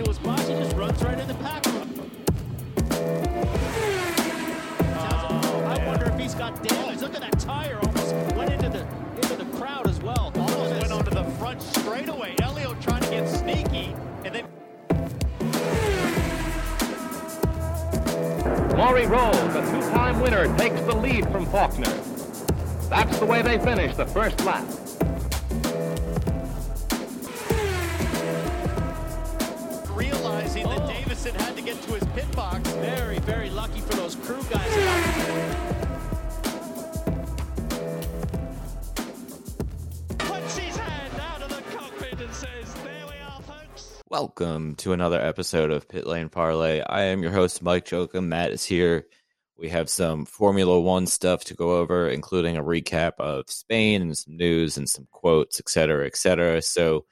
into his box. He just runs right in the pack. I wonder if he's got damage. Look at that tire. Almost went into the into the crowd as well. Almost went onto the front straightaway. Elio trying to get sneaky, and then Maury Rolls, the two-time winner, takes the lead from Faulkner. That's the way they finish the first lap. Realizing that Davison had to get to his pit box. Very, very lucky for those crew guys. Welcome to another episode of Pit Lane Parlay. I am your host, Mike Jokum. Matt is here. We have some Formula One stuff to go over, including a recap of Spain and some news and some quotes, et cetera, et cetera. So,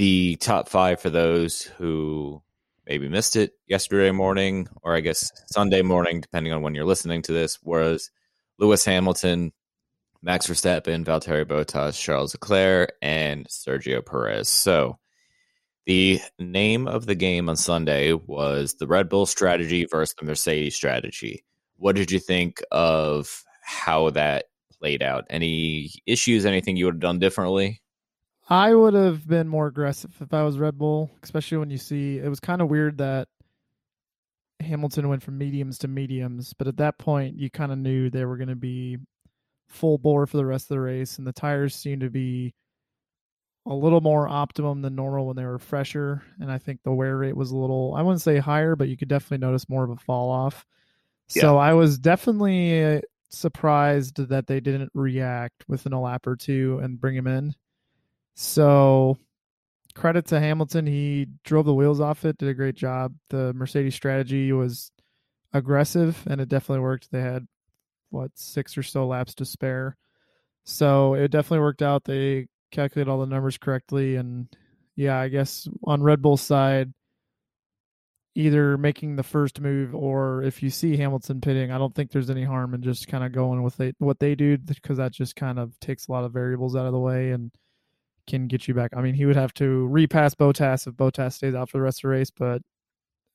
the top five for those who maybe missed it yesterday morning, or I guess Sunday morning, depending on when you're listening to this, was Lewis Hamilton, Max Verstappen, Valtteri Bottas, Charles Leclerc, and Sergio Perez. So, the name of the game on Sunday was the Red Bull strategy versus the Mercedes strategy. What did you think of how that played out? Any issues, anything you would have done differently? I would have been more aggressive if I was Red Bull, especially when you see it was kind of weird that Hamilton went from mediums to mediums, but at that point you kind of knew they were going to be full bore for the rest of the race, and the tires seemed to be a little more optimum than normal when they were fresher, and I think the wear rate was a little I wouldn't say higher, but you could definitely notice more of a fall off. So I was definitely surprised that they didn't react within a lap or two and bring him in. So credit to Hamilton. He drove the wheels off it, did a great job. The Mercedes strategy was aggressive and it definitely worked. They had what six or so laps to spare. So it definitely worked out. They calculated all the numbers correctly and yeah, I guess on Red Bull's side, either making the first move or if you see Hamilton pitting, I don't think there's any harm in just kind of going with they, what they do because that just kind of takes a lot of variables out of the way and can get you back. I mean, he would have to repass Bottas if Bottas stays out for the rest of the race, but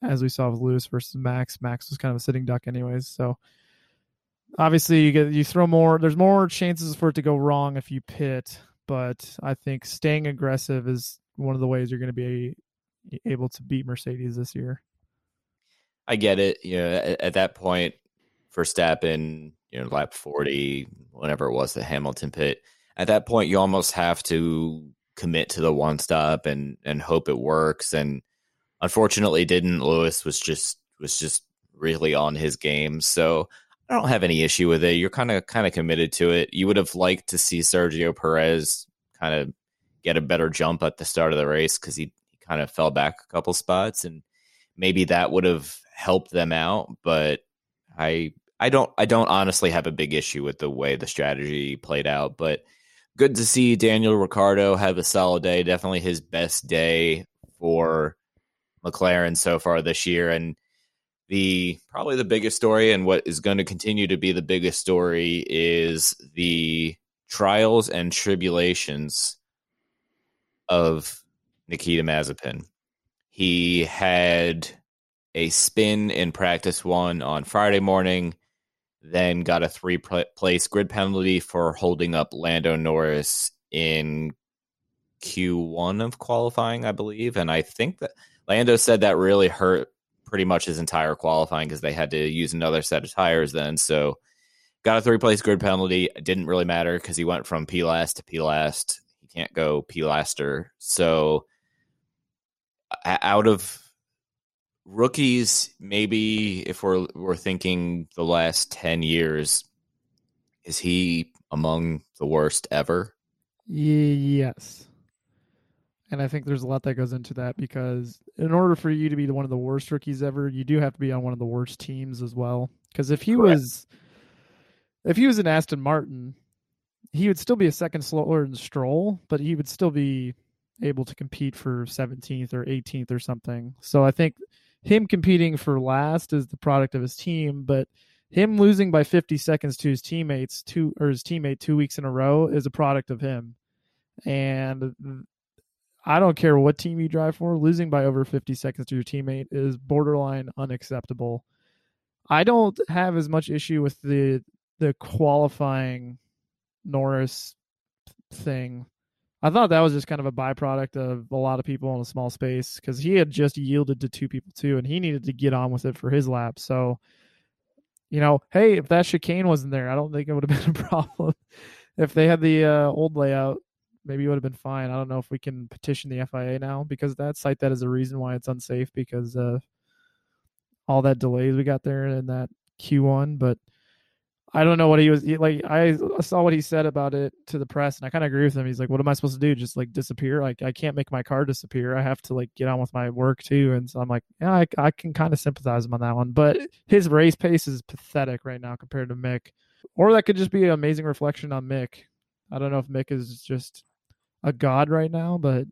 as we saw with Lewis versus Max, Max was kind of a sitting duck anyways. So obviously you get you throw more there's more chances for it to go wrong if you pit, but I think staying aggressive is one of the ways you're going to be able to beat Mercedes this year. I get it. You know, at, at that point, Verstappen, you know, lap 40, whenever it was the Hamilton pit, at that point, you almost have to commit to the one stop and, and hope it works. And unfortunately didn't. Lewis was just, was just really on his game. So I don't have any issue with it. You're kind of, kind of committed to it. You would have liked to see Sergio Perez kind of get a better jump at the start of the race because he, he kind of fell back a couple spots and maybe that would have helped them out, but I I don't I don't honestly have a big issue with the way the strategy played out, but good to see Daniel Ricciardo have a solid day, definitely his best day for McLaren so far this year. And the probably the biggest story and what is going to continue to be the biggest story is the trials and tribulations of Nikita Mazepin. He had a spin in practice one on Friday morning, then got a three place grid penalty for holding up Lando Norris in Q1 of qualifying, I believe. And I think that Lando said that really hurt pretty much his entire qualifying because they had to use another set of tires then. So got a three place grid penalty. It didn't really matter because he went from P last to P last. He can't go P laster. So out of rookies, maybe if we're we're thinking the last ten years, is he among the worst ever? Yes. And I think there's a lot that goes into that because in order for you to be one of the worst rookies ever, you do have to be on one of the worst teams as well. Because if he Correct. was, if he was an Aston Martin, he would still be a second slower than Stroll, but he would still be able to compete for 17th or 18th or something. So I think him competing for last is the product of his team, but him losing by 50 seconds to his teammates two or his teammate two weeks in a row is a product of him. And I don't care what team you drive for, losing by over 50 seconds to your teammate is borderline unacceptable. I don't have as much issue with the the qualifying Norris thing. I thought that was just kind of a byproduct of a lot of people in a small space because he had just yielded to two people too, and he needed to get on with it for his lap. So, you know, hey, if that chicane wasn't there, I don't think it would have been a problem. if they had the uh, old layout, maybe it would have been fine. I don't know if we can petition the FIA now because that cite that as a reason why it's unsafe because uh, all that delays we got there in that Q1. But I don't know what he was like. I saw what he said about it to the press, and I kind of agree with him. He's like, "What am I supposed to do? Just like disappear? Like I can't make my car disappear. I have to like get on with my work too." And so I'm like, "Yeah, I, I can kind of sympathize him on that one." But his race pace is pathetic right now compared to Mick, or that could just be an amazing reflection on Mick. I don't know if Mick is just a god right now, but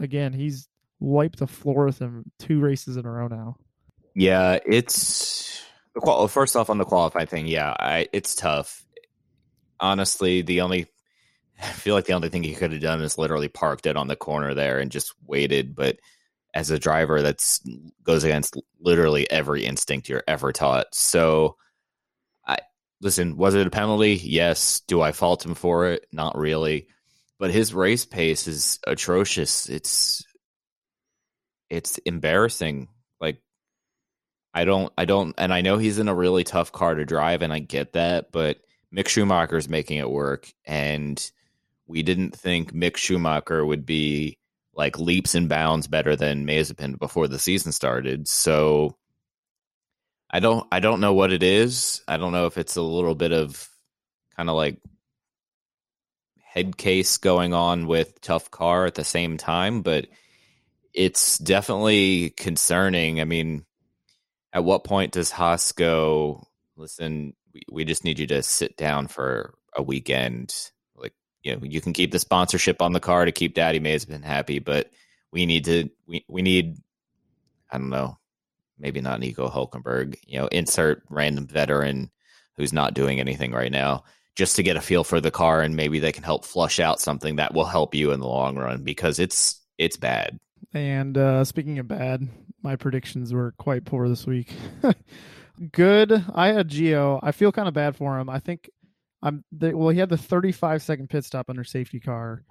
again, he's wiped the floor with him two races in a row now. Yeah, it's well. First off, on the qualify thing, yeah, I, it's tough. Honestly, the only I feel like the only thing he could have done is literally parked it on the corner there and just waited. But as a driver, that's goes against literally every instinct you're ever taught. So, I listen. Was it a penalty? Yes. Do I fault him for it? Not really but his race pace is atrocious. It's it's embarrassing. I don't I don't and I know he's in a really tough car to drive and I get that, but Mick Schumacher's making it work and we didn't think Mick Schumacher would be like leaps and bounds better than Mazepin before the season started. So I don't I don't know what it is. I don't know if it's a little bit of kind of like head case going on with tough car at the same time, but it's definitely concerning. I mean, at what point does Haas go, listen, we, we just need you to sit down for a weekend? Like, you know, you can keep the sponsorship on the car to keep Daddy Mazepin happy, but we need to, we, we need, I don't know, maybe not Nico Hulkenberg, you know, insert random veteran who's not doing anything right now just to get a feel for the car and maybe they can help flush out something that will help you in the long run because it's it's bad. And uh, speaking of bad, my predictions were quite poor this week. Good. I had Gio. I feel kind of bad for him. I think I'm they, well. He had the 35 second pit stop under safety car.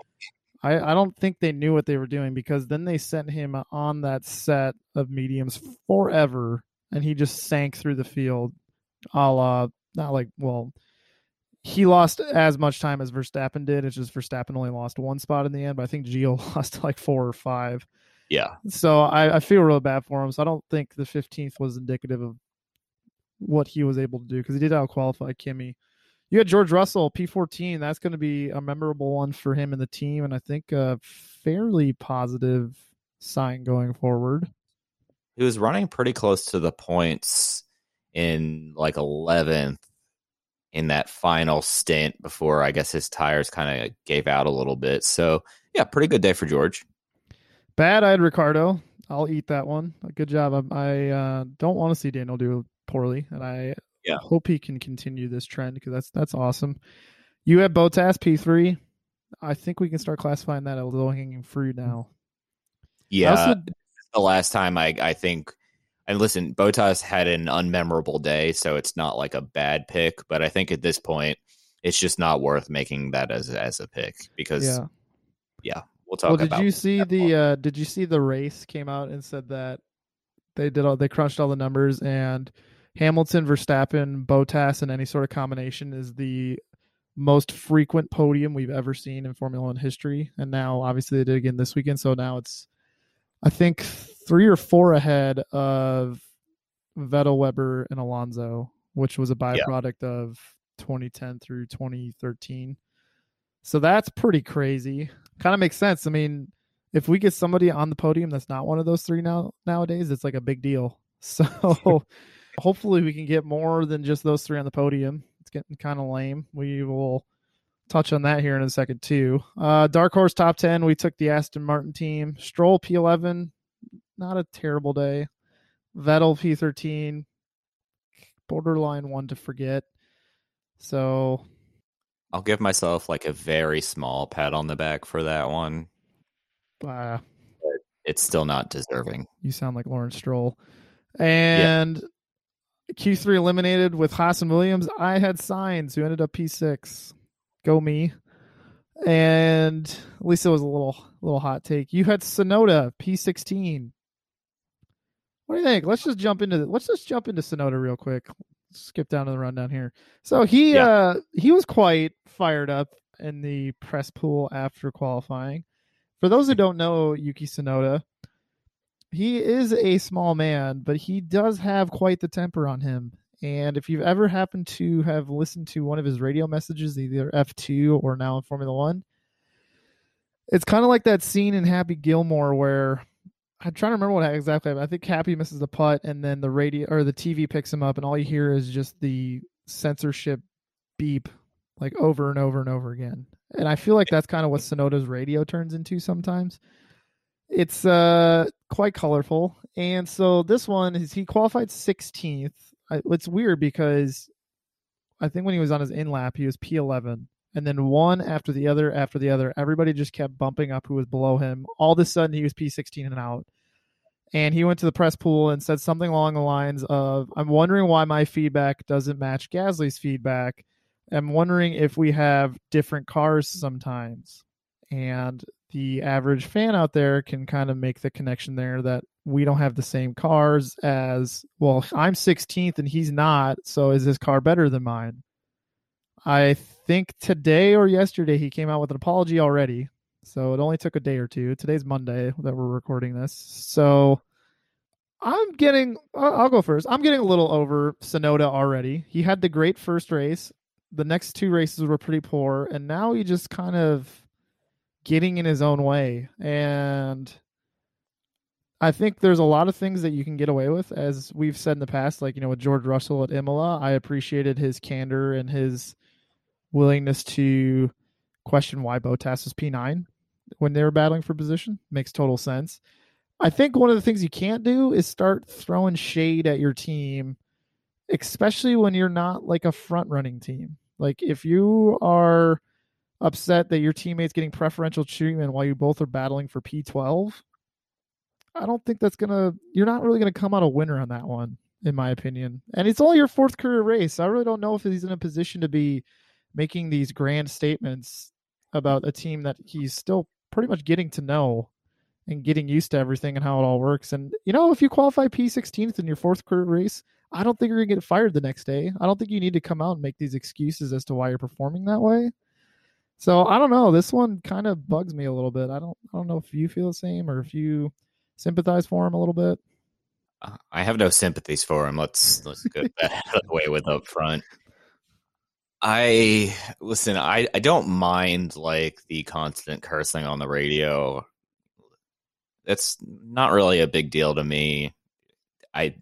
I, I don't think they knew what they were doing because then they sent him on that set of mediums forever, and he just sank through the field, a la not like well he lost as much time as Verstappen did. It's just Verstappen only lost one spot in the end, but I think Gio lost like four or five. Yeah. So I, I feel real bad for him. So I don't think the 15th was indicative of what he was able to do because he did out qualify Kimi. You had George Russell, P14. That's going to be a memorable one for him and the team, and I think a fairly positive sign going forward. He was running pretty close to the points in like 11th in that final stint before I guess his tires kind of gave out a little bit. So yeah, pretty good day for George. Bad, I had I'll eat that one. Good job. I, I uh, don't want to see Daniel do poorly, and I yeah. hope he can continue this trend because that's that's awesome. You have Bottas P three. I think we can start classifying that as low hanging fruit now. Yeah, also, the last time I I think and listen, Bottas had an unmemorable day, so it's not like a bad pick. But I think at this point, it's just not worth making that as as a pick because, yeah, yeah we'll talk. Well, did you see the? Uh, did you see the race came out and said that they did all they crunched all the numbers and Hamilton, Verstappen, Bottas, and any sort of combination is the most frequent podium we've ever seen in Formula One history. And now, obviously, they did again this weekend. So now it's, I think, three or four ahead of Vettel, Webber, and Alonso, which was a byproduct yeah. of 2010 through 2013. So that's pretty crazy. Kind of makes sense. I mean, if we get somebody on the podium that's not one of those three now nowadays, it's like a big deal. So hopefully we can get more than just those three on the podium. It's getting kind of lame. We will touch on that here in a second too. Uh, dark horse top 10, we took the Aston Martin team. Stroll P11, not a terrible day. Vettel P13, borderline one to forget. So I'll give myself like a very small pat on the back for that one. Uh, It's still not deserving. you sound like Lawrence Stroll. And Q3 eliminated with Haas and Williams. I had Sainz who ended up P6. Go me. And at least it was a little little hot take. You had Tsunoda P16. What do you think? Let's just jump into let's just jump into Tsunoda real quick. Skip down to the rundown here. So he Yeah. uh he was quite fired up in the press pool after qualifying. For those who don't know Yuki Tsunoda, he is a small man, but he does have quite the temper on him. And if you've ever happened to have listened to one of his radio messages, either F2 or now in Formula One, it's kind of like that scene in Happy Gilmore where I'm trying to remember what exactly. I think Happy misses the putt, and then the radio or the TV picks him up, and all you hear is just the censorship beep, like over and over and over again. And I feel like that's kind of what Tsunoda's radio turns into sometimes. It's uh quite colorful, and so this one is he qualified 16th. I, it's weird because I think when he was on his in lap, he was P11 and then one after the other after the other. Everybody just kept bumping up who was below him. All of a sudden, he was P16 and out. And he went to the press pool and said something along the lines of, I'm wondering why my feedback doesn't match Gasly's feedback. I'm wondering if we have different cars sometimes. And the average fan out there can kind of make the connection there that we don't have the same cars as, well, I'm 16th and he's not. So is his car better than mine? I think today or yesterday he came out with an apology already. So it only took a day or two. Today's Monday that we're recording this. So I'm getting, I'll go first. I'm getting a little over Tsunoda already. He had the great first race. The next two races were pretty poor. And now he just kind of getting in his own way. And I think there's a lot of things that you can get away with, as we've said in the past, like, you know, with George Russell at Imola. I appreciated his candor and his willingness to question why Bottas was P9 when they were battling for position. Makes total sense. I think one of the things you can't do is start throwing shade at your team, especially when you're not like a front running team. Like if you are upset that your teammate's getting preferential treatment while you both are battling for P12, I don't think that's gonna. You're not really gonna come out a winner on that one, in my opinion. And it's only your fourth career race. I really don't know if he's in a position to be making these grand statements about a team that he's still pretty much getting to know and getting used to everything and how it all works. And you know, if you qualify P16th in your fourth career race, I don't think you're gonna get fired the next day. I don't think you need to come out and make these excuses as to why you're performing that way. So I don't know. This one kind of bugs me a little bit. I don't. I don't know if you feel the same or if you sympathize for him a little bit. Uh, I have no sympathies for him. Let's let's get that out of the way with up front. I listen. I I don't mind like the constant cursing on the radio. That's not really a big deal to me. I,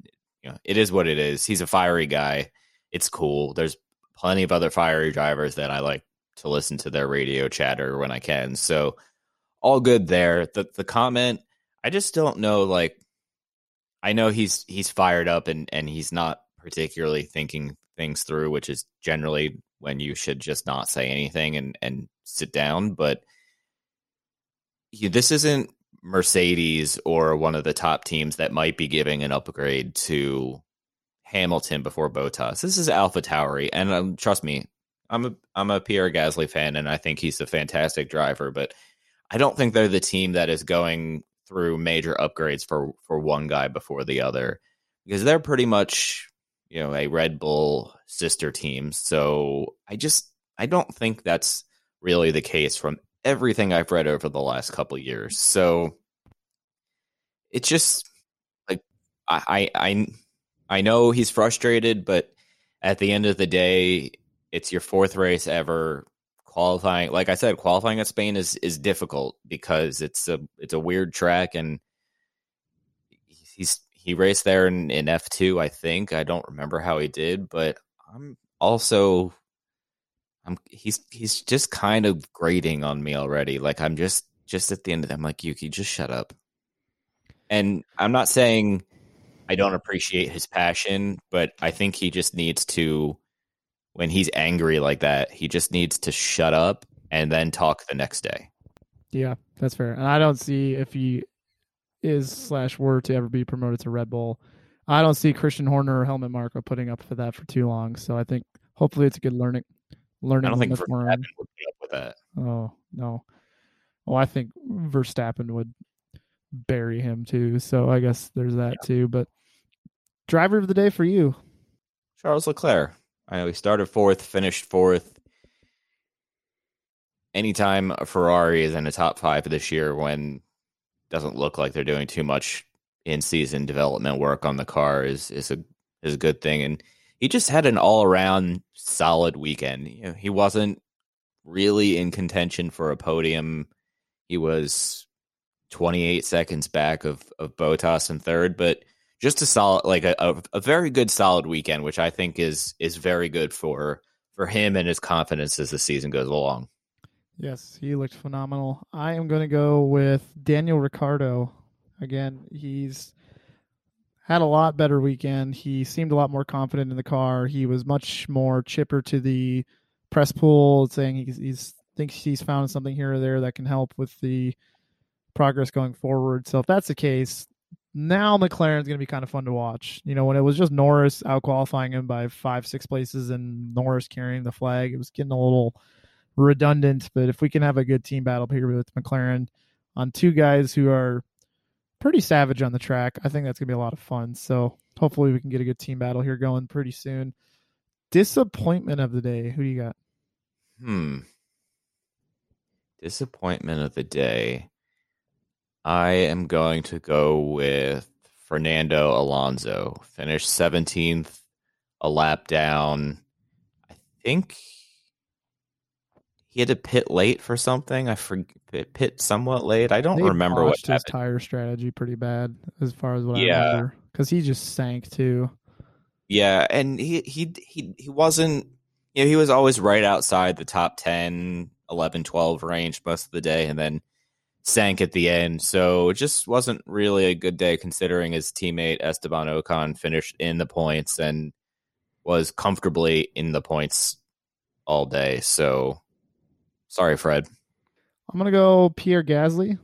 you know, it is what it is. He's a fiery guy. It's cool. There's plenty of other fiery drivers that I like to listen to their radio chatter when I can. So all good there. The the comment, I just don't know like I know he's he's fired up and and he's not particularly thinking things through, which is generally when you should just not say anything and and sit down, but you, this isn't Mercedes or one of the top teams that might be giving an upgrade to Hamilton before Bottas. This is Alpha Tauri, and um, trust me, I'm a I'm a Pierre Gasly fan, and I think he's a fantastic driver. But I don't think they're the team that is going through major upgrades for for one guy before the other, because they're pretty much you know a Red Bull sister team. So I just I don't think that's really the case from everything I've read over the last couple years. So it's just like I I I know he's frustrated, but at the end of the day, it's your fourth race ever qualifying. Like I said, qualifying at Spain is is difficult because it's a it's a weird track and he's he raced there in, in F two, I think. I don't remember how he did, but I'm also I'm he's he's just kind of grating on me already. Like I'm just just at the end of that, I'm like, Yuki, just shut up. And I'm not saying I don't appreciate his passion, but I think he just needs to when he's angry like that, he just needs to shut up and then talk the next day. Yeah, that's fair. And I don't see if he is slash were to ever be promoted to Red Bull. I don't see Christian Horner or Helmut Marko putting up for that for too long. So I think hopefully it's a good learning learning. I don't think Verstappen would put up with that. Oh no. Well, I think Verstappen would bury him too. So I guess there's that too. But driver of the day for you. Charles Leclerc. I know he started fourth, finished fourth. Anytime a Ferrari is in the top five this year, when doesn't look like they're doing too much in season development work on the car, is is a is a good thing. And he just had an all around solid weekend. You know, he wasn't really in contention for a podium. He was 28 seconds back of of Bottas in third, but just a solid like a, a, a very good solid weekend, which I think is is very good for for him and his confidence as the season goes along. Yes, he looked phenomenal. I am going to go with Daniel Ricciardo. Again, he's had a lot better weekend. He seemed a lot more confident in the car. He was much more chipper to the press pool, saying he's, he's thinks he's found something here or there that can help with the progress going forward. So if that's the case, now McLaren's going to be kind of fun to watch. You know, when it was just Norris out qualifying him by five, six places and Norris carrying the flag, it was getting a little redundant. But if we can have a good team battle here with McLaren on two guys who are pretty savage on the track, I think that's going to be a lot of fun. So hopefully we can get a good team battle here going pretty soon. Disappointment of the day. Who do you got? Hmm. Disappointment of the day. I am going to go with Fernando Alonso. Finished 17th, a lap down. I think he had to pit late for something. I forget pit somewhat late. I don't They remember what his tire strategy pretty bad as far as what I remember because he just sank too. Yeah, and he he he he wasn't you know, he was always right outside the top 10, 11, 12 range most of the day and then sank at the end. So it just wasn't really a good day considering his teammate Esteban Ocon finished in the points and was comfortably in the points all day. So sorry, Fred. I'm gonna go Pierre Gasly.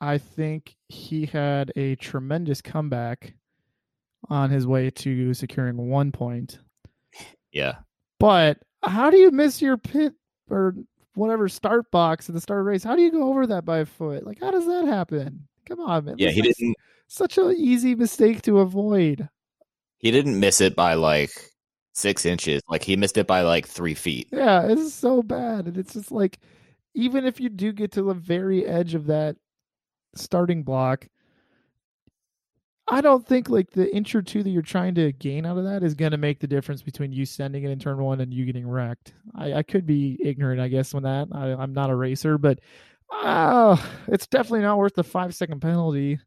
I think he had a tremendous comeback on his way to securing one point. Yeah. But how do you miss your pit or whatever start box at the start race? How do you go over that by a foot? Like, how does that happen? Come on, man. Yeah, he didn't Such an easy mistake to avoid. he didn't miss it by like six inches. Like he missed it by like three feet. Yeah, it's so bad. And it's just like, even if you do get to the very edge of that starting block, I don't think like the inch or two that you're trying to gain out of that is going to make the difference between you sending it in turn one and you getting wrecked. I, I could be ignorant, I guess, on that. I, I'm not a racer, but uh, it's definitely not worth the five second penalty.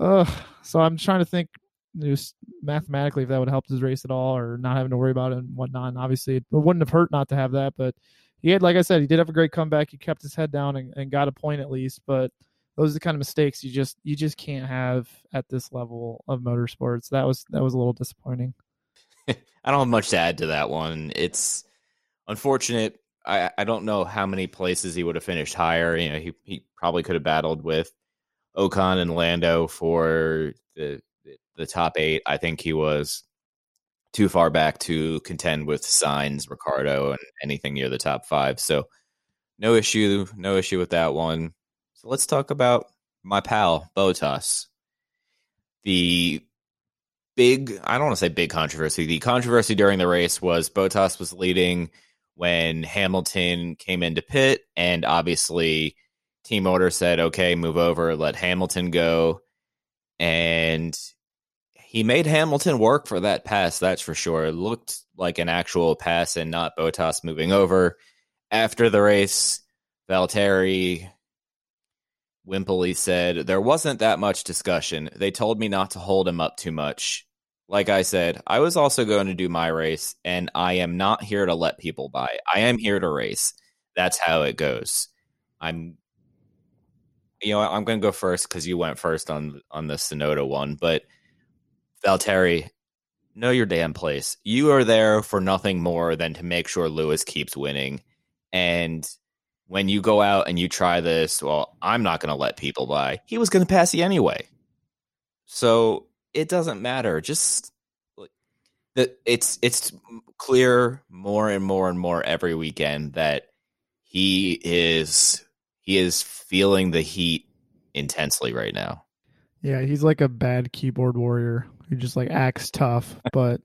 Ugh. So I'm trying to think just mathematically if that would help his race at all or not having to worry about it and whatnot. And obviously, it wouldn't have hurt not to have that, but he had, like I said, he did have a great comeback. He kept his head down and, and got a point at least, but those are the kind of mistakes you just you just can't have at this level of motorsports. That was that was a little disappointing. I don't have much to add to that one. It's unfortunate. I, I don't know how many places he would have finished higher. You know, he, he probably could have battled with Ocon and Lando for the the top eight. I think he was too far back to contend with Sainz, Ricciardo, and anything near the top five. So no issue, no issue with that one. So let's talk about my pal Bottas. The big I don't want to say big controversy. The controversy during the race was Bottas was leading when Hamilton came into pit and obviously team order said, "Okay, move over, let Hamilton go." And he made Hamilton work for that pass, that's for sure. It looked like an actual pass and not Botas moving over. After the race, Valtteri Wimpley said, There wasn't that much discussion. They told me not to hold him up too much. Like I said, I was also going to do my race, and I am not here to let people by. I am here to race. That's how it goes. I'm, you know, I'm going to go first because you went first on on the Tsunoda one. But Valtteri, know your damn place. You are there for nothing more than to make sure Lewis keeps winning. And when you go out and you try this, well, I'm not going to let people by. He was going to pass you anyway. So it doesn't matter. Just that it's it's clear more and more and more every weekend that he is he is feeling the heat intensely right now. Yeah, he's like a bad keyboard warrior who just like acts tough, but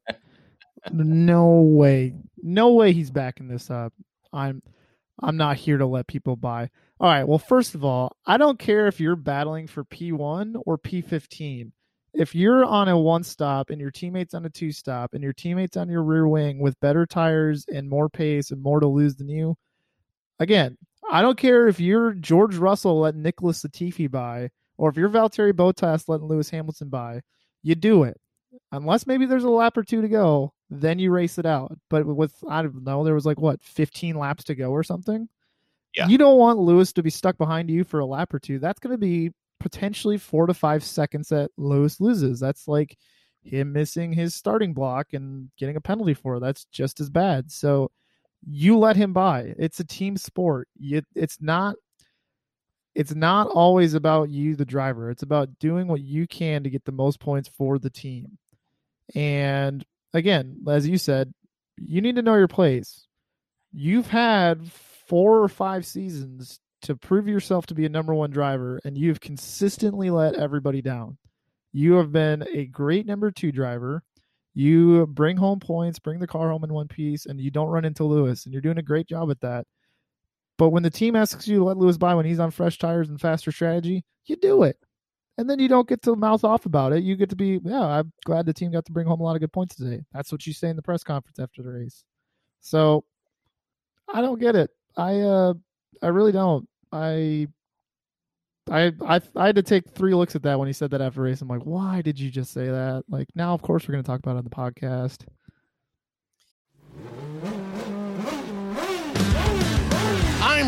no way, no way he's backing this up. I'm I'm not here to let people buy. All right, well, first of all, I don't care if you're battling for P1 or P15. If you're on a one stop and your teammate's on a two stop and your teammate's on your rear wing with better tires and more pace and more to lose than you, again, I don't care if you're George Russell letting Nicholas Latifi buy or if you're Valtteri Bottas letting Lewis Hamilton buy. You do it. Unless maybe there's a lap or two to go, then you race it out. But with I don't know, there was like what 15 laps to go or something. Yeah. You don't want Lewis to be stuck behind you for a lap or two. That's going to be potentially four to five seconds that Lewis loses. That's like him missing his starting block and getting a penalty for it. That's just as bad. So you let him by. It's a team sport. You, it's not it's not always about you the driver. It's about doing what you can to get the most points for the team. And again, as you said, you need to know your place. You've had four or five seasons to prove yourself to be a number one driver, and you've consistently let everybody down. You have been a great number two driver. You bring home points, bring the car home in one piece, and you don't run into Lewis, and you're doing a great job at that. But when the team asks you to let Lewis by when he's on fresh tires and faster strategy, you do it and then you don't get to mouth off about it. You get to be, yeah, I'm glad the team got to bring home a lot of good points today. That's what you say in the press conference after the race. So I don't get it. I uh I really don't. I I I I had to take three looks at that when he said that after race. I'm like, why did you just say that? Like now, of course, we're going to talk about it on the podcast.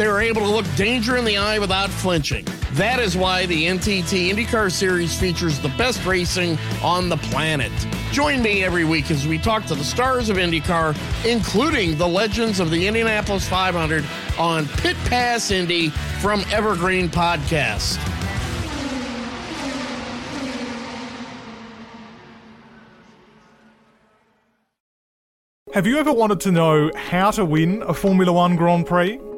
They are able to look danger in the eye without flinching. That is why the NTT IndyCar Series features the best racing on the planet. Join me every week as we talk to the stars of IndyCar, including the legends of the Indianapolis 500 on Pit Pass Indy from Evergreen Podcast. Have you ever wanted to know how to win a Formula One Grand Prix?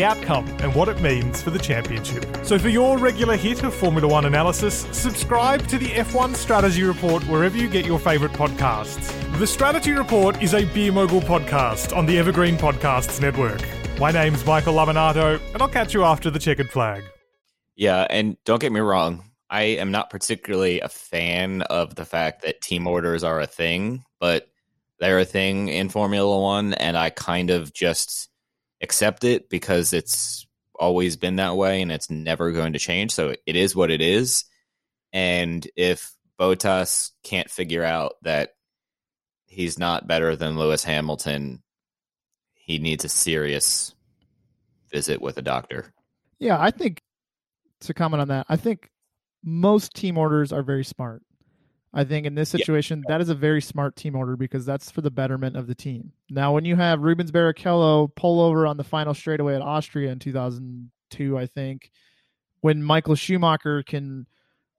outcome and what it means for the championship. So for your regular hit of Formula One analysis, subscribe to the F1 Strategy Report wherever you get your favourite podcasts. The Strategy Report is a Beer Mogul podcast on the Evergreen Podcasts Network. My name's Michael Laminato, and I'll catch you after the checkered flag. Yeah, and don't get me wrong, I am not particularly a fan of the fact that team orders are a thing, but they're a thing in Formula One, and I kind of just accept it because it's always been that way and it's never going to change. So it is what it is. And if Bottas can't figure out that he's not better than Lewis Hamilton, he needs a serious visit with a doctor. Yeah, I think to comment on that, I think most team orders are very smart. I think in this situation, yeah. that is a very smart team order because that's for the betterment of the team. Now, when you have Rubens Barrichello pull over on the final straightaway at Austria in 2002, I think, when Michael Schumacher can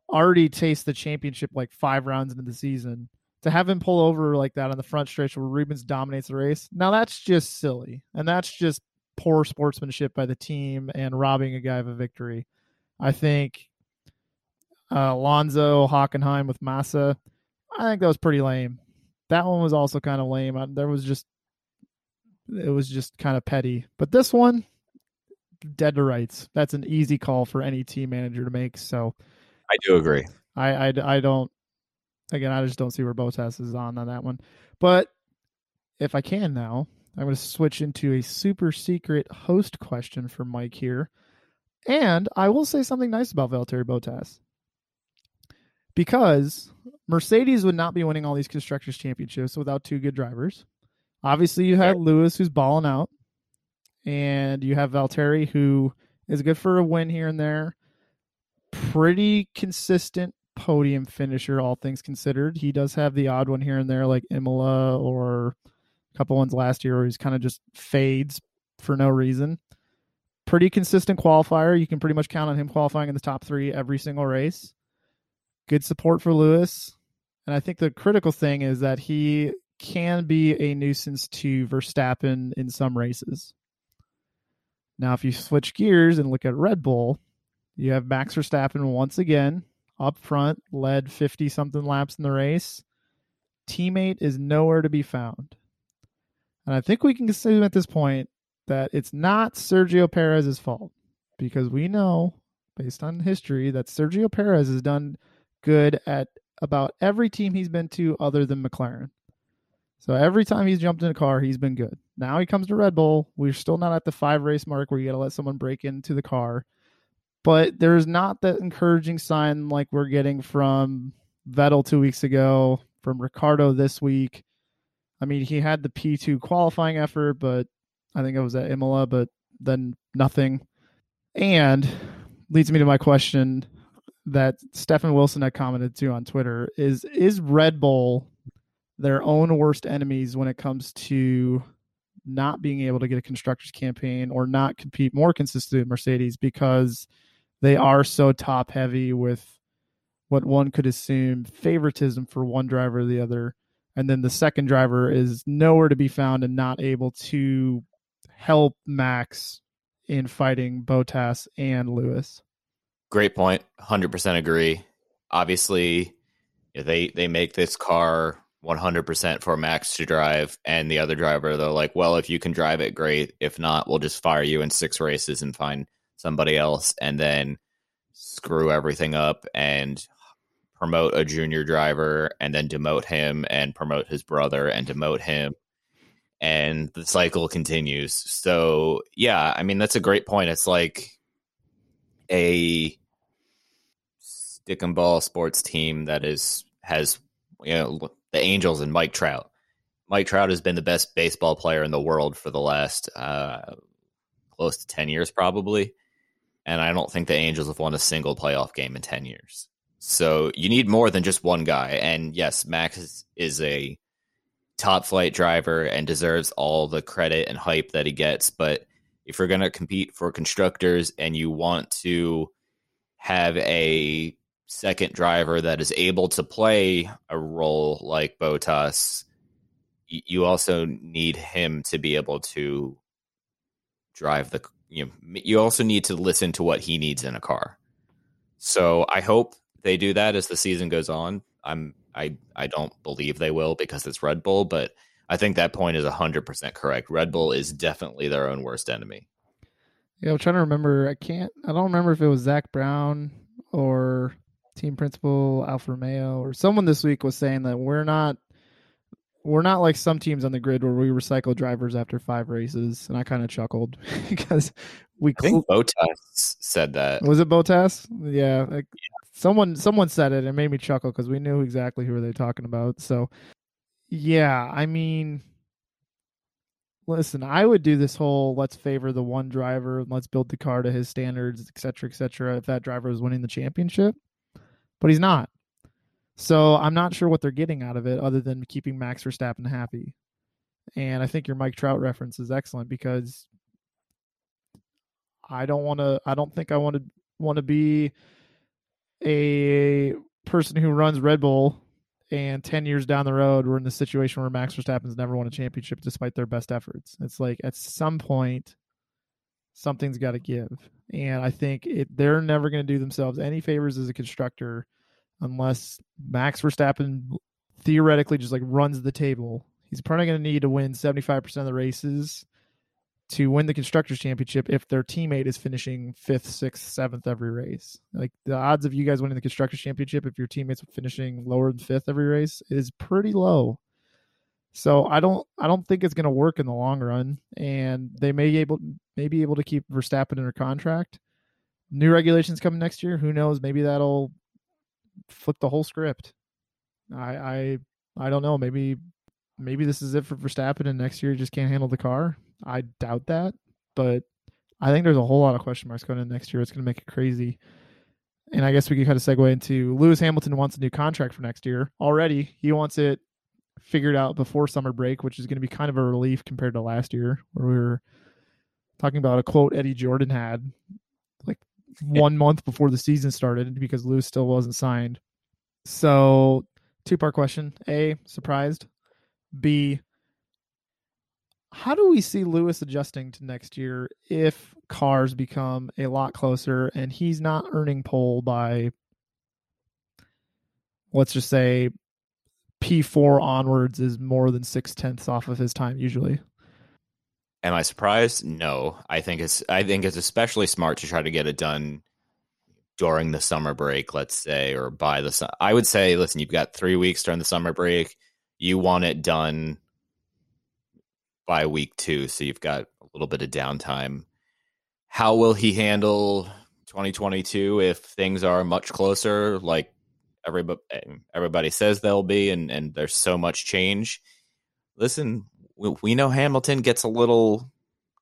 already taste the championship like five rounds into the season, to have him pull over like that on the front stretch where Rubens dominates the race, now that's just silly. And that's just poor sportsmanship by the team and robbing a guy of a victory. I think uh, Alonso Hockenheim with Massa, I think that was pretty lame. That one was also kind of lame. I, there was just, it was just kind of petty. But this one, dead to rights. That's an easy call for any team manager to make. So I do agree. I, I, I don't, again, I just don't see where Bottas is on on that one. But if I can now, I'm going to switch into a super secret host question for Mike here. And I will say something nice about Valtteri Bottas. Because Mercedes would not be winning all these constructors championships without two good drivers. Obviously, you had Lewis who's balling out, and you have Valtteri who is good for a win here and there. Pretty consistent podium finisher, all things considered. He does have the odd one here and there, like Imola or a couple ones last year where he's kind of just fades for no reason. Pretty consistent qualifier. You can pretty much count on him qualifying in the top three every single race. Good support for Lewis. And I think the critical thing is that he can be a nuisance to Verstappen in some races. Now, if you switch gears and look at Red Bull, you have Max Verstappen once again up front, led 50 something laps in the race. Teammate is nowhere to be found. And I think we can assume at this point that it's not Sergio Perez's fault because we know, based on history, that Sergio Perez has done good at about every team he's been to other than McLaren. So every time he's jumped in a car, he's been good. Now he comes to Red Bull. We're still not at the five race mark where you got to let someone break into the car. But there's not that encouraging sign like we're getting from Vettel two weeks ago, from Ricciardo this week. I mean, he had the P2 qualifying effort, but I think it was at Imola, but then nothing. And leads me to my question that Stefan Wilson had commented to on Twitter is is Red Bull their own worst enemies when it comes to not being able to get a constructors campaign or not compete more consistently with Mercedes because they are so top heavy with what one could assume favoritism for one driver or the other. And then the second driver is nowhere to be found and not able to help Max in fighting Bottas and Lewis. Great point. 100% agree. Obviously, they they make this car 100% for Max to drive and the other driver they're like, "Well, if you can drive it great. If not, we'll just fire you in 6 races and find somebody else and then screw everything up and promote a junior driver and then demote him and promote his brother and demote him and the cycle continues. So, yeah, I mean that's a great point. It's like a stick and ball sports team that is has you know the Angels and Mike Trout. Mike Trout has been the best baseball player in the world for the last uh, close to ten years, probably. And I don't think the Angels have won a single playoff game in ten years. So you need more than just one guy. And yes, Max is, is a top flight driver and deserves all the credit and hype that he gets. But if you're going to compete for constructors and you want to have a second driver that is able to play a role like Bottas, you also need him to be able to drive the you know, you also need to listen to what he needs in a car. So I hope they do that as the season goes on. I'm I I don't believe they will because it's Red Bull, but I think that point is 100% correct. Red Bull is definitely their own worst enemy. Yeah, I'm trying to remember. I can't. I don't remember if it was Zach Brown or team principal Alfa Romeo or someone this week was saying that we're not we're not like some teams on the grid where we recycle drivers after five races, and I kind of chuckled because we. I think Bottas said that. Was it Bottas? Yeah, like yeah. someone someone said it. It made me chuckle because we knew exactly who were they talking about. So, yeah, I mean, listen, I would do this whole let's favor the one driver and let's build the car to his standards, et cetera, et cetera. If that driver was winning the championship, but he's not. So I'm not sure what they're getting out of it other than keeping Max Verstappen happy. And I think your Mike Trout reference is excellent because I don't want to I don't think I want to want to be a person who runs Red Bull and 10 years down the road we're in the situation where Max Verstappen's never won a championship despite their best efforts. It's like at some point something's got to give. And I think it, they're never going to do themselves any favors as a constructor unless Max Verstappen theoretically just like runs the table. He's probably going to need to win 75% of the races to win the constructors championship if their teammate is finishing fifth, sixth, seventh every race. Like the odds of you guys winning the constructors championship if your teammates are finishing lower than fifth every race is pretty low. So I don't I don't think it's going to work in the long run, and they may able may be able to keep Verstappen under contract. New regulations coming next year. Who knows? Maybe that'll flip the whole script. I I I don't know. Maybe maybe this is it for Verstappen, and next year he just can't handle the car. I doubt that, but I think there's a whole lot of question marks going in next year. It's going to make it crazy. And I guess we could kind of segue into Lewis Hamilton wants a new contract for next year already. He wants it figured out before summer break, which is going to be kind of a relief compared to last year, where we were talking about a quote Eddie Jordan had like one month before the season started because Lewis still wasn't signed. So, two part question: A, surprised. B, how do we see Lewis adjusting to next year if cars become a lot closer and he's not earning pole by, let's just say, P4 onwards is more than six tenths off of his time usually. Am I surprised? No. I think it's I think it's especially smart to try to get it done during the summer break, let's say, or by the sun. I would say, listen, you've got three weeks during the summer break. You want it done by week two, so you've got a little bit of downtime. How will he handle 2022 if things are much closer? Like everybody everybody says they'll be, and and there's so much change. Listen, we, we know Hamilton gets a little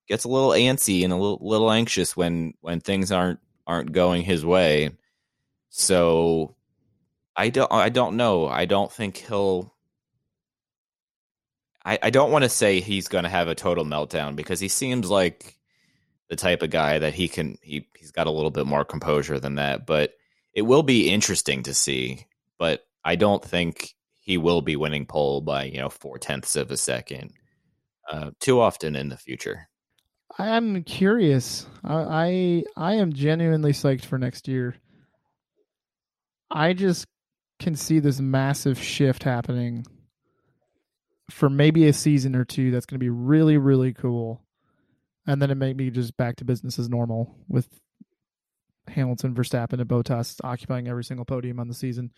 gets a little antsy and a little, little anxious when when things aren't aren't going his way. So I don't I don't know. I don't think he'll I, I don't want to say he's going to have a total meltdown because he seems like the type of guy that he can he he's got a little bit more composure than that. But it will be interesting to see, but I don't think he will be winning pole by you know four tenths of a second uh, too often in the future. I'm curious. I, I I am genuinely psyched for next year. I just can see this massive shift happening for maybe a season or two. That's going to be really really cool, and then it may be just back to business as normal with Hamilton, Verstappen, and Bottas occupying every single podium on the season.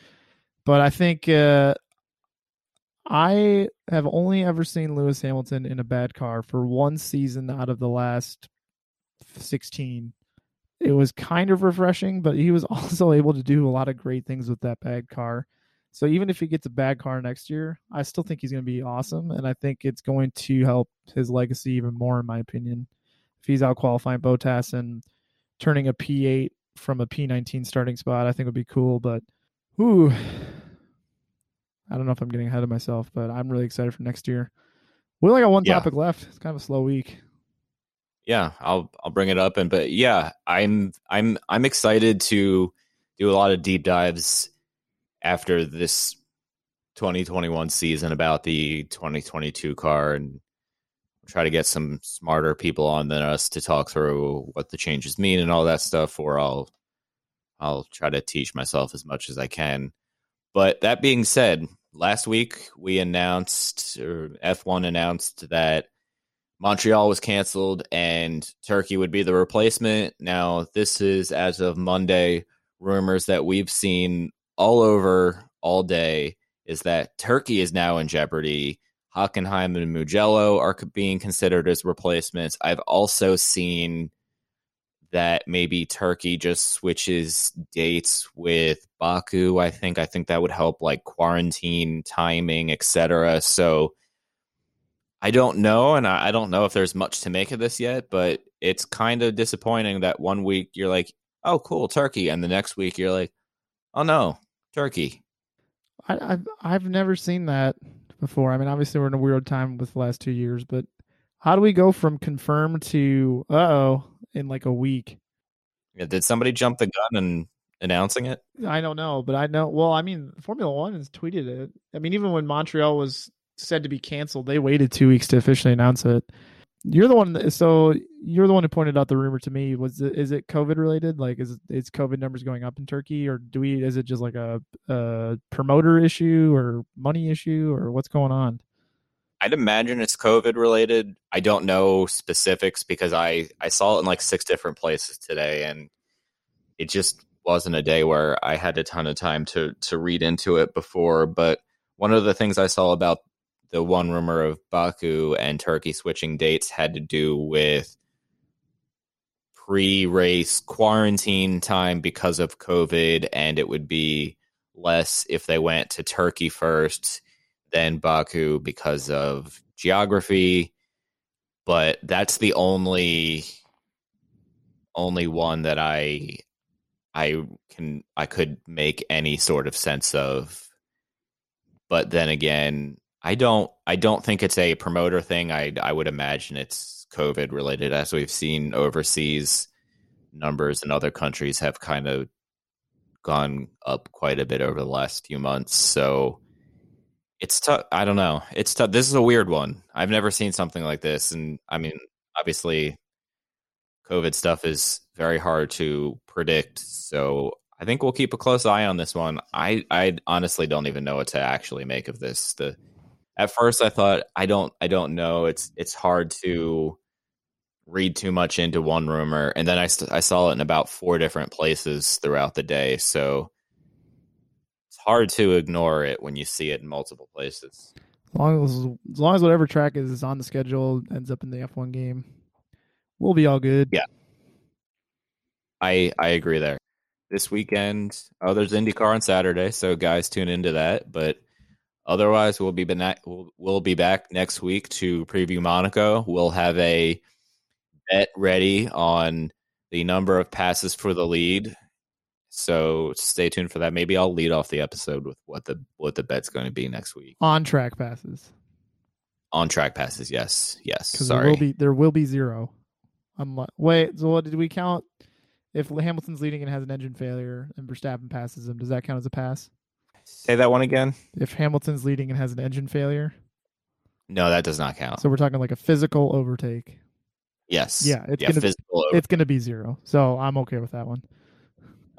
But I think uh, I have only ever seen Lewis Hamilton in a bad car for one season out of the last 16. It was kind of refreshing, but he was also able to do a lot of great things with that bad car. So even if he gets a bad car next year, I still think he's going to be awesome. And I think it's going to help his legacy even more, in my opinion. If he's out qualifying Bottas and turning a P8 from a P19 starting spot, I think would be cool. But, whoo, I don't know if I'm getting ahead of myself, but I'm really excited for next year. We only got one Yeah. topic left. It's kind of a slow week. yeah i'll i'll bring it up and but yeah i'm i'm i'm excited to do a lot of deep dives after this 2021 season about the 2022 car and try to get some smarter people on than us to talk through what the changes mean and all that stuff or i'll i'll try to teach myself as much as i can but that being said last week we announced or f1 announced that Montreal was canceled and Turkey would be the replacement. Now, this is as of Monday, rumors that we've seen all over all day is that Turkey is now in jeopardy. Hockenheim and Mugello are being considered as replacements. I've also seen that maybe Turkey just switches dates with Baku. I think I think that would help like quarantine timing, etc. So I don't know, and I I don't know if there's much to make of this yet, but it's kind of disappointing that one week you're like, "Oh, cool, Turkey," and the next week you're like, "Oh no, Turkey." I, I've I've never seen that before. I mean, obviously we're in a weird time with the last two years, but how do we go from confirmed to uh oh in like a week? Yeah, Did somebody jump the gun and announcing it? I don't know, but I know. Well, I mean, Formula One has tweeted it. I mean, even when Montreal was said to be canceled, they waited two weeks to officially announce it. You're the one. That, so you're the one who pointed out the rumor to me. Was it, is it COVID related? Like, is is COVID numbers going up in Turkey, or do we? Is it just like a, a promoter issue or money issue, or what's going on? I'd imagine it's COVID related. I don't know specifics because I I saw it in like six different places today, and it just wasn't a day where I had a ton of time to to read into it before. But one of the things I saw about the one rumor of Baku and Turkey switching dates had to do with pre race quarantine time because of COVID, and it would be less if they went to Turkey first, then Baku because of geography. But that's the only only one that I I can I could make any sort of sense of. But then again, I don't I don't think it's a promoter thing. I I would imagine it's COVID related, as we've seen overseas numbers in other countries have kind of gone up quite a bit over the last few months. So it's tough. I don't know. It's tough. This is a weird one. I've never seen something like this, and I mean, obviously, COVID stuff is very hard to predict. So I think we'll keep a close eye on this one. I I honestly don't even know what to actually make of this. The at first I thought I don't I don't know. It's it's hard to read too much into one rumor, and then I I saw it in about four different places throughout the day. So it's hard to ignore it when you see it in multiple places. As long as, as long as whatever track is on the schedule ends up in the F1 game, we'll be all good. Yeah. I I agree there. This weekend, oh, there's IndyCar on Saturday, so guys tune into that. But otherwise, we'll be back. We'll, we'll be back next week to preview Monaco. We'll have a bet ready on the number of passes for the lead. So stay tuned for that. Maybe I'll lead off the episode with what the what the bet's going to be next week. On track passes. On track passes, yes, yes. Sorry, there will be there will be zero. Unless, wait, so what did we count? If Hamilton's leading and has an engine failure and Verstappen passes him, does that count as a pass? Say that one again. If Hamilton's leading and has an engine failure, No, that does not count. so we're talking like a physical overtake. yes, Yeah, it's yeah, gonna be- physical. It's going to be zero. So I'm okay with that one.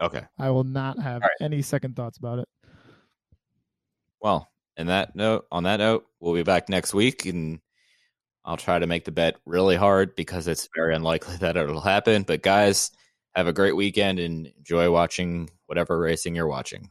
okay. I will not have All right. any second thoughts about it. Well, in that note, on that note, we'll be back next week, and I'll try to make the bet really hard because it's very unlikely that it'll happen. But guys, have a great weekend and enjoy watching whatever racing you're watching.